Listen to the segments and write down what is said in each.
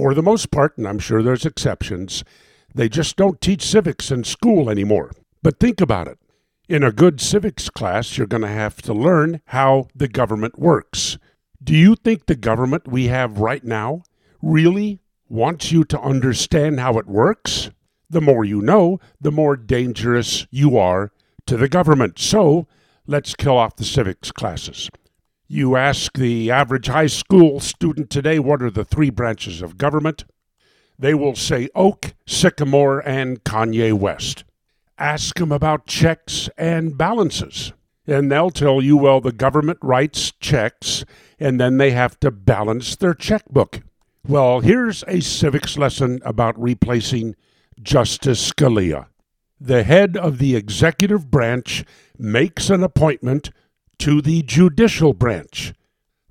For the most part, and I'm sure there's exceptions, they just don't teach civics in school anymore. But think about it. In a good civics class, you're going to have to learn how the government works. Do you think the government we have right now really wants you to understand how it works? The more you know, the more dangerous you are to the government. So let's kill off the civics classes. You ask the average high school student today what are the three branches of government? They will say oak, sycamore, and Kanye West. Ask them about checks and balances. And they'll tell you, well, the government writes checks and then they have to balance their checkbook. Well, here's a civics lesson about replacing Justice Scalia. The head of the executive branch makes an appointment to the judicial branch.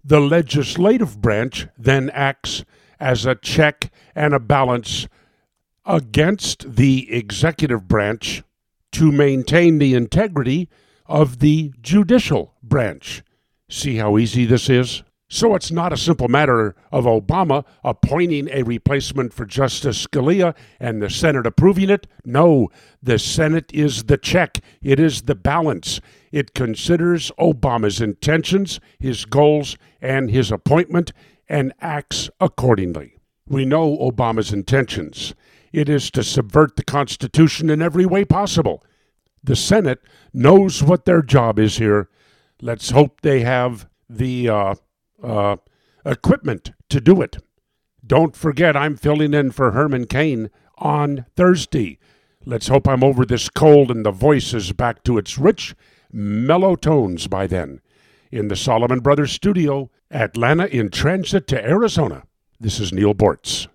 The legislative branch then acts as a check and a balance against the executive branch to maintain the integrity of the judicial branch. See how easy this is? So it's not a simple matter of Obama appointing a replacement for Justice Scalia and the Senate approving it. No, the Senate is the check, it is the balance. It considers Obama's intentions, his goals, and his appointment and acts accordingly. We know Obama's intentions. It is to subvert the Constitution in every way possible. The Senate knows what their job is here. Let's hope they have the uh, uh, equipment to do it. Don't forget, I'm filling in for Herman Cain on Thursday. Let's hope I'm over this cold and the voice is back to its rich, mellow tones by then. In the Solomon Brothers studio, Atlanta in transit to Arizona. This is Neil Boortz.